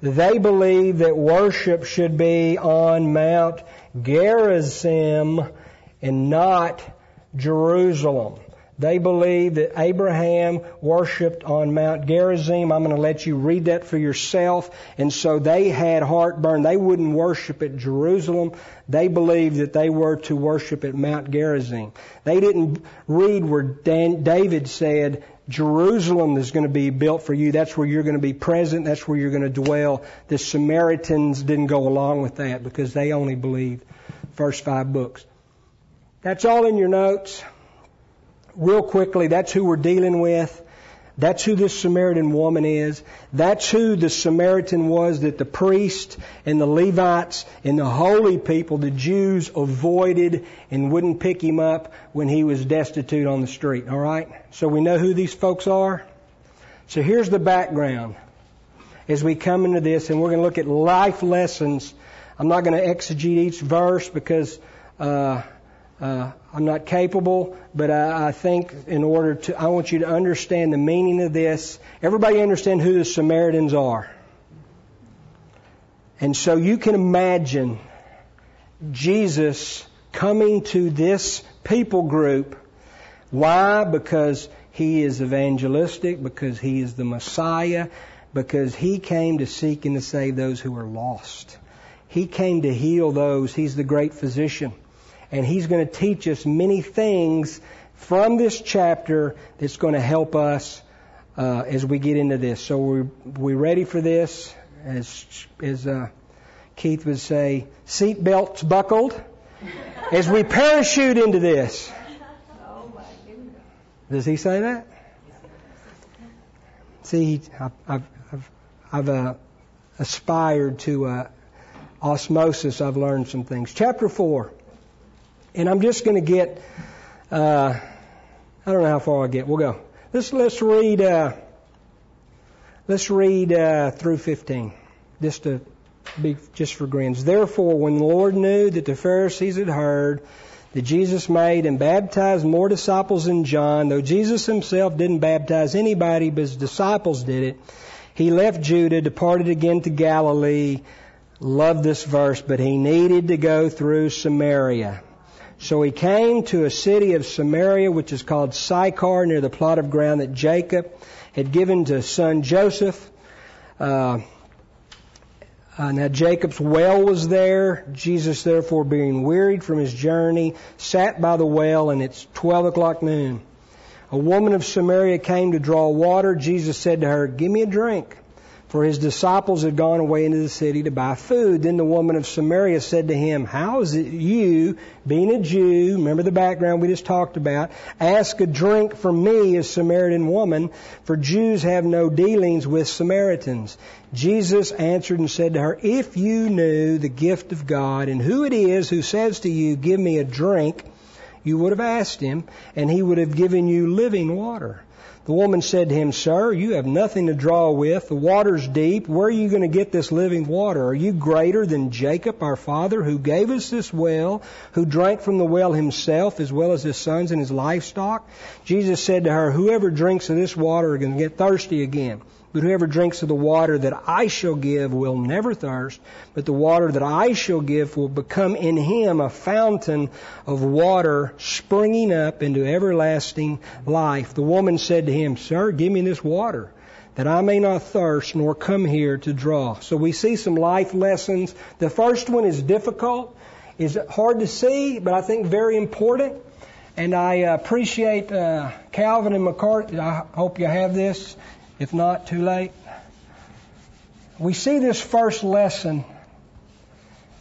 they believed that worship should be on Mount Gerizim and not Jerusalem. They believe that Abraham worshipped on Mount Gerizim. I'm going to let you read that for yourself. And so they had heartburn. They wouldn't worship at Jerusalem. They believed that they were to worship at Mount Gerizim. They didn't read where Dan, David said, Jerusalem is going to be built for you. That's where you're going to be present. That's where you're going to dwell. The Samaritans didn't go along with that because they only believed first five books. That's all in your notes real quickly, that's who we're dealing with. That's who this Samaritan woman is. That's who the Samaritan was that the priest and the Levites and the holy people, the Jews, avoided and wouldn't pick him up when he was destitute on the street. All right? So we know who these folks are. So here's the background as we come into this, and we're going to look at life lessons. I'm not going to exegete each verse because uh, uh, I'm not capable, but I, I think in order to, I want you to understand the meaning of this. Everybody understand who the Samaritans are. And so you can imagine Jesus coming to this people group. Why? Because he is evangelistic, because he is the Messiah, because he came to seek and to save those who are lost. He came to heal those. He's the great physician and he's going to teach us many things from this chapter that's going to help us uh, as we get into this. So we we ready for this? As as uh, Keith would say, seat belts buckled as we parachute into this. Does he say that? See, I've, I've, I've, I've uh, aspired to uh, osmosis. I've learned some things. Chapter 4. And I'm just going to get, uh, I don't know how far I'll get. We'll go. Let's, let's read, uh, let's read, uh, through 15. Just to be, just for grins. Therefore, when the Lord knew that the Pharisees had heard that Jesus made and baptized more disciples than John, though Jesus himself didn't baptize anybody, but his disciples did it, he left Judah, departed again to Galilee. Love this verse, but he needed to go through Samaria. So he came to a city of Samaria, which is called Sychar, near the plot of ground that Jacob had given to his son Joseph. Uh, uh, now Jacob's well was there. Jesus, therefore, being wearied from his journey, sat by the well, and it's 12 o'clock noon. A woman of Samaria came to draw water. Jesus said to her, Give me a drink for his disciples had gone away into the city to buy food. Then the woman of Samaria said to him, How is it you, being a Jew, remember the background we just talked about, ask a drink from me, a Samaritan woman, for Jews have no dealings with Samaritans? Jesus answered and said to her, If you knew the gift of God and who it is who says to you, Give me a drink, you would have asked him, and he would have given you living water. The woman said to him, Sir, you have nothing to draw with. The water's deep. Where are you going to get this living water? Are you greater than Jacob, our father, who gave us this well, who drank from the well himself, as well as his sons and his livestock? Jesus said to her, Whoever drinks of this water is going to get thirsty again. But whoever drinks of the water that I shall give will never thirst, but the water that I shall give will become in him a fountain of water springing up into everlasting life. The woman said to him, Sir, give me this water that I may not thirst nor come here to draw. So we see some life lessons. The first one is difficult, is hard to see, but I think very important. And I appreciate uh, Calvin and MacArthur. I hope you have this. If not, too late. We see this first lesson,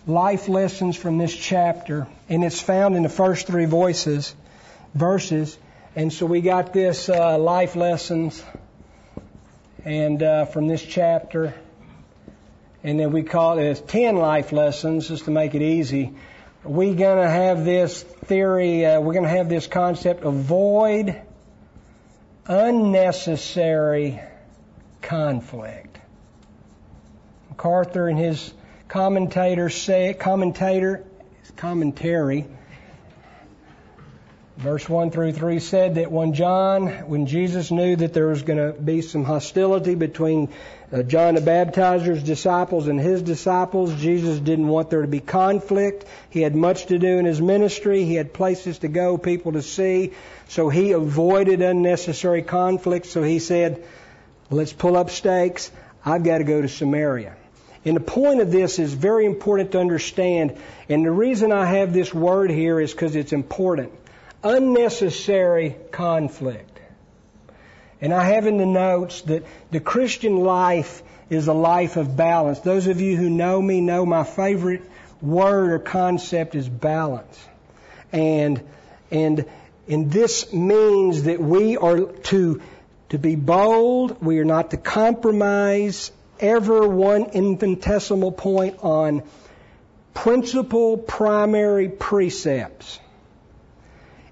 life lessons from this chapter, and it's found in the first three voices, verses. And so we got this uh, life lessons, and uh, from this chapter, and then we call it as ten life lessons just to make it easy. We're gonna have this theory. Uh, we're gonna have this concept: avoid unnecessary conflict. MacArthur in his commentator say commentator commentary Verse 1 through 3 said that when John, when Jesus knew that there was going to be some hostility between uh, John the Baptizer's disciples and his disciples, Jesus didn't want there to be conflict. He had much to do in his ministry. He had places to go, people to see. So he avoided unnecessary conflict. So he said, let's pull up stakes. I've got to go to Samaria. And the point of this is very important to understand. And the reason I have this word here is because it's important unnecessary conflict. And I have in the notes that the Christian life is a life of balance. Those of you who know me know my favorite word or concept is balance. And, and, and this means that we are to, to be bold, we are not to compromise ever one infinitesimal point on principal primary precepts.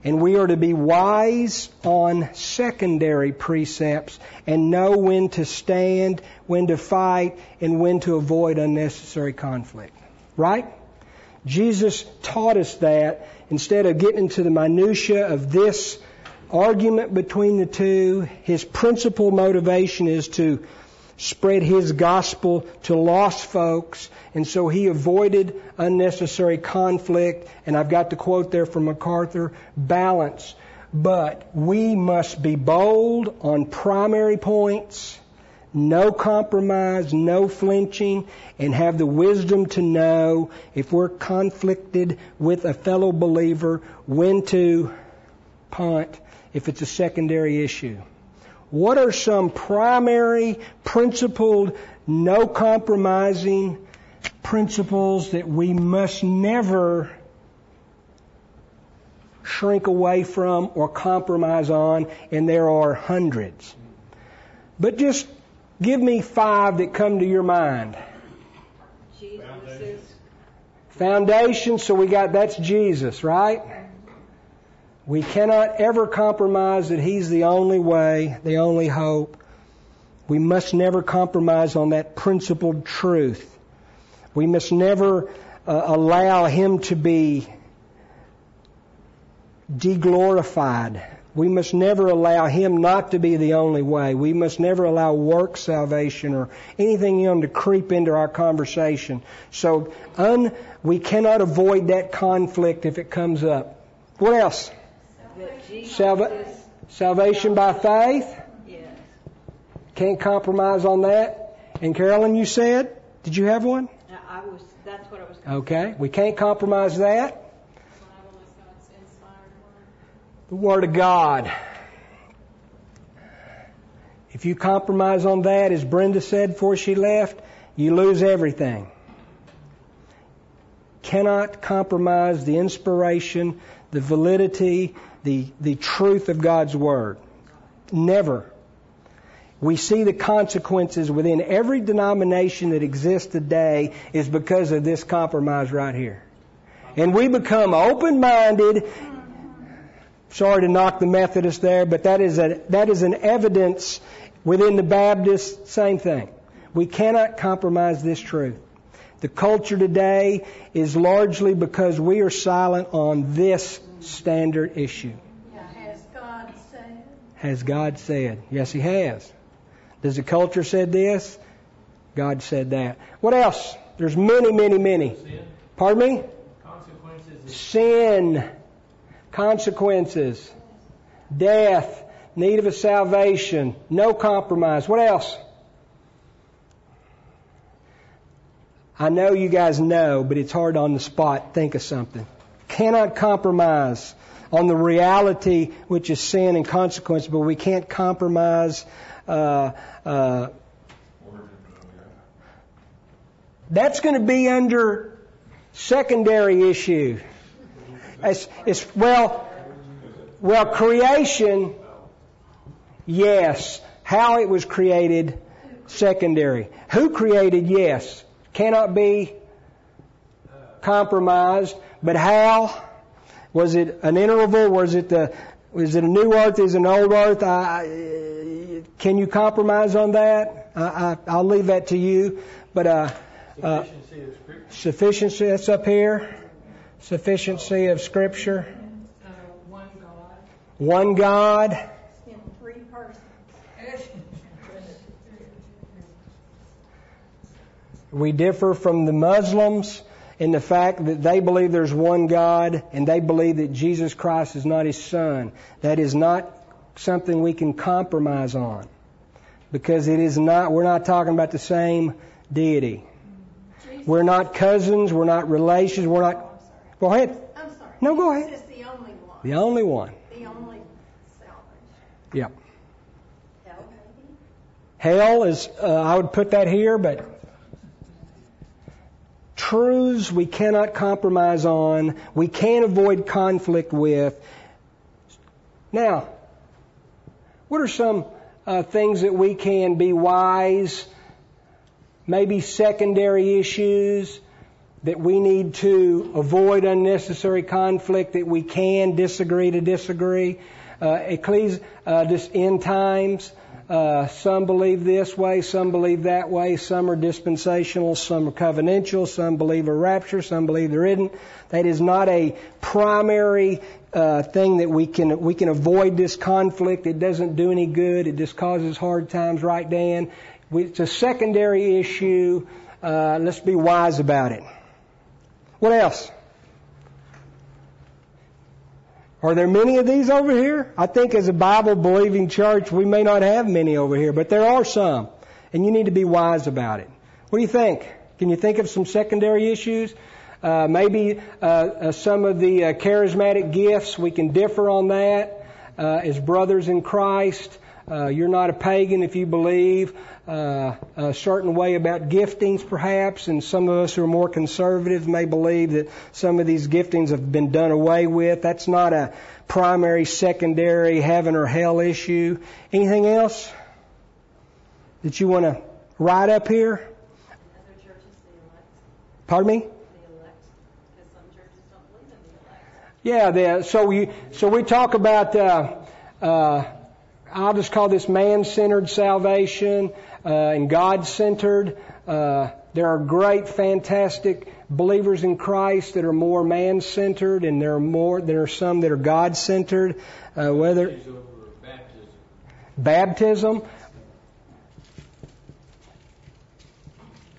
And we are to be wise on secondary precepts and know when to stand, when to fight, and when to avoid unnecessary conflict. Right? Jesus taught us that instead of getting into the minutiae of this argument between the two, his principal motivation is to spread his gospel to lost folks, and so he avoided unnecessary conflict. And I've got the quote there from MacArthur balance. But we must be bold on primary points, no compromise, no flinching, and have the wisdom to know if we're conflicted with a fellow believer when to punt if it's a secondary issue. What are some primary, principled, no compromising principles that we must never shrink away from or compromise on? And there are hundreds. But just give me five that come to your mind.
Jesus.
Foundation, so we got that's Jesus, right? We cannot ever compromise that He's the only way, the only hope. We must never compromise on that principled truth. We must never uh, allow Him to be deglorified. We must never allow Him not to be the only way. We must never allow work salvation or anything else to creep into our conversation. So un, we cannot avoid that conflict if it comes up. What else? Salva- salvation by faith.
Yes.
Can't compromise on that. And Carolyn, you said, did you have one?
I was, that's what I was going
Okay. We can't compromise that. The Word of God. If you compromise on that, as Brenda said before she left, you lose everything. Cannot compromise the inspiration, the validity, the, the truth of God's Word. Never. We see the consequences within every denomination that exists today is because of this compromise right here. And we become open-minded. Sorry to knock the Methodists there, but that is a, that is an evidence within the Baptists, same thing. We cannot compromise this truth. The culture today is largely because we are silent on this standard issue.
Has God said?
Has God said? Yes, He has. Does the culture said this? God said that. What else? There's many, many, many.
Sin,
Pardon me?
consequences,
Sin, consequences, death, need of a salvation, no compromise. What else? I know you guys know, but it's hard on the spot. Think of something. Cannot compromise on the reality which is sin and consequence, but we can't compromise. Uh, uh, that's going to be under secondary issue. It's, it's well, well, creation, yes. How it was created, secondary. Who created, yes. Cannot be compromised. But how? Was it an interval? Was it the was it a new earth? Is it an old earth? I, can you compromise on that? I, I, will leave that to you. But uh, uh,
sufficiency of Scripture.
sufficiency that's up here. Sufficiency of Scripture.
Uh, one God.
one God.
in three persons.
We differ from the Muslims in the fact that they believe there's one God and they believe that Jesus Christ is not his son. That is not something we can compromise on because it is not, we're not talking about the same deity.
Jesus,
We're not cousins, we're not relations, we're not, go ahead.
I'm sorry.
No, go
Jesus
ahead.
is the only one.
The only one.
The only salvation.
Yep.
Hell, maybe?
Hell is, uh, I would put that here, but truths we cannot compromise on, we can't avoid conflict with. Now, what are some uh, things that we can be wise, maybe secondary issues that we need to avoid unnecessary conflict, that we can disagree to disagree? Uh, ecclesi- uh, this end times, uh, some believe this way, some believe that way, some are dispensational, some are covenantal, some believe a rapture, some believe there isn't. That is not a primary uh, thing that we can we can avoid this conflict. It doesn't do any good. It just causes hard times, right, Dan? We, it's a secondary issue. Uh, let's be wise about it. What else? Are there many of these over here? I think as a Bible believing church, we may not have many over here, but there are some. And you need to be wise about it. What do you think? Can you think of some secondary issues? Uh, maybe uh, uh, some of the uh, charismatic gifts, we can differ on that uh, as brothers in Christ. Uh, you're not a pagan if you believe uh, a certain way about giftings, perhaps, and some of us who are more conservative may believe that some of these giftings have been done away with. That's not a primary, secondary, heaven or hell issue. Anything else that you want to write up here?
Other churches, the elect,
Pardon me?
the elect, because some churches don't believe in the elect.
Yeah, the, so we so we talk about uh, uh, I'll just call this man-centered salvation uh, and God-centered. Uh, there are great, fantastic believers in Christ that are more man-centered, and there are more. There are some that are God-centered. Uh, whether
baptism.
baptism,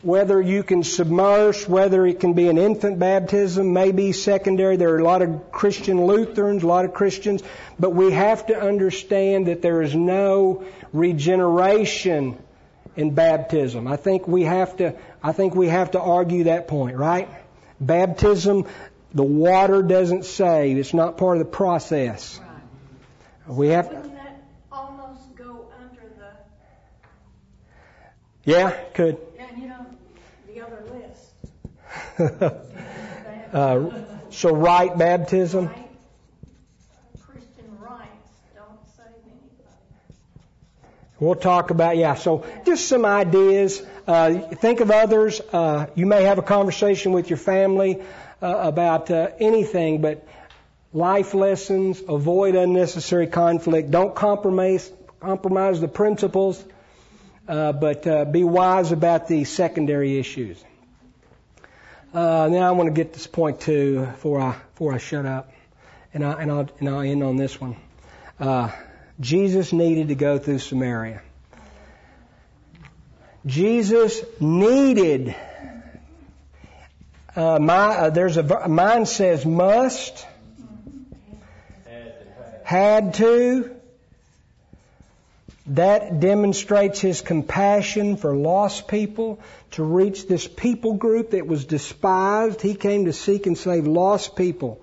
whether you can submerge, whether it can be an infant baptism, maybe secondary. There are a lot of Christian Lutherans, a lot of Christians, but we have to understand that there is no regeneration in baptism. I think we have to, I think we have to argue that point, right? Baptism, the water doesn't save. It's not part of the process. We have,
Wouldn't that almost go under the,
yeah, could.
and you know, the other list? [laughs]
uh, so right baptism.
Christian rights don't save anybody.
We'll talk about yeah. So just some ideas. Uh, think of others. Uh, you may have a conversation with your family uh, about uh, anything, but life lessons. Avoid unnecessary conflict. Don't compromise compromise the principles, uh, but uh, be wise about the secondary issues. Uh, now I want to get this point too before I before I shut up, and I and I'll and I'll end on this one. Uh, Jesus needed to go through Samaria. Jesus needed. Uh, my, uh, there's a mine says must, had to. That demonstrates his compassion for lost people to reach this people group that was despised. He came to seek and save lost people.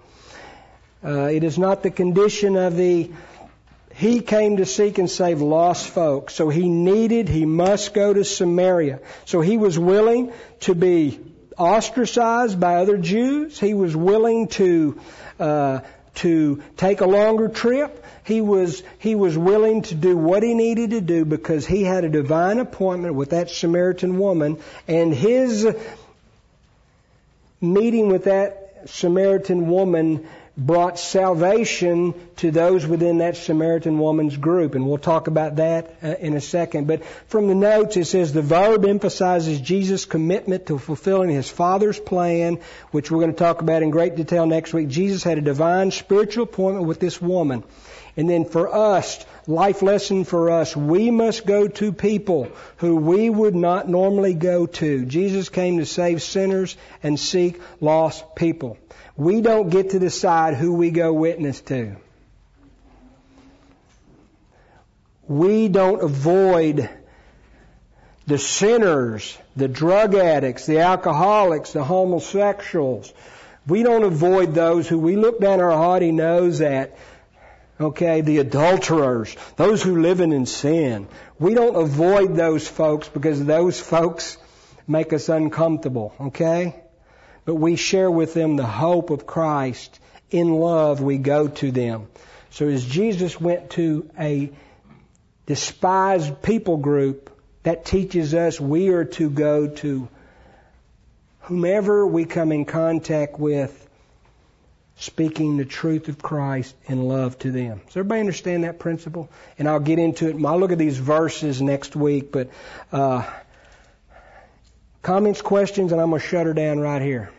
Uh, it is not the condition of the he came to seek and save lost folks. So he needed, he must go to Samaria. So he was willing to be ostracized by other Jews. He was willing to, uh, to take a longer trip. He was, he was willing to do what he needed to do because he had a divine appointment with that Samaritan woman and his meeting with that Samaritan woman brought salvation to those within that Samaritan woman's group. And we'll talk about that uh, in a second. But from the notes, it says the verb emphasizes Jesus' commitment to fulfilling his Father's plan, which we're going to talk about in great detail next week. Jesus had a divine spiritual appointment with this woman. And then for us, life lesson for us, we must go to people who we would not normally go to. Jesus came to save sinners and seek lost people. We don't get to decide who we go witness to. We don't avoid the sinners, the drug addicts, the alcoholics, the homosexuals. We don't avoid those who we look down our haughty nose at. Okay, the adulterers, those who live in sin. We don't avoid those folks because those folks make us uncomfortable. Okay? But we share with them the hope of Christ. In love, we go to them. So as Jesus went to a despised people group, that teaches us we are to go to whomever we come in contact with, speaking the truth of Christ in love to them. Does everybody understand that principle? And I'll get into it. I'll look at these verses next week, but uh, comments, questions, and I'm going to shut her down right here.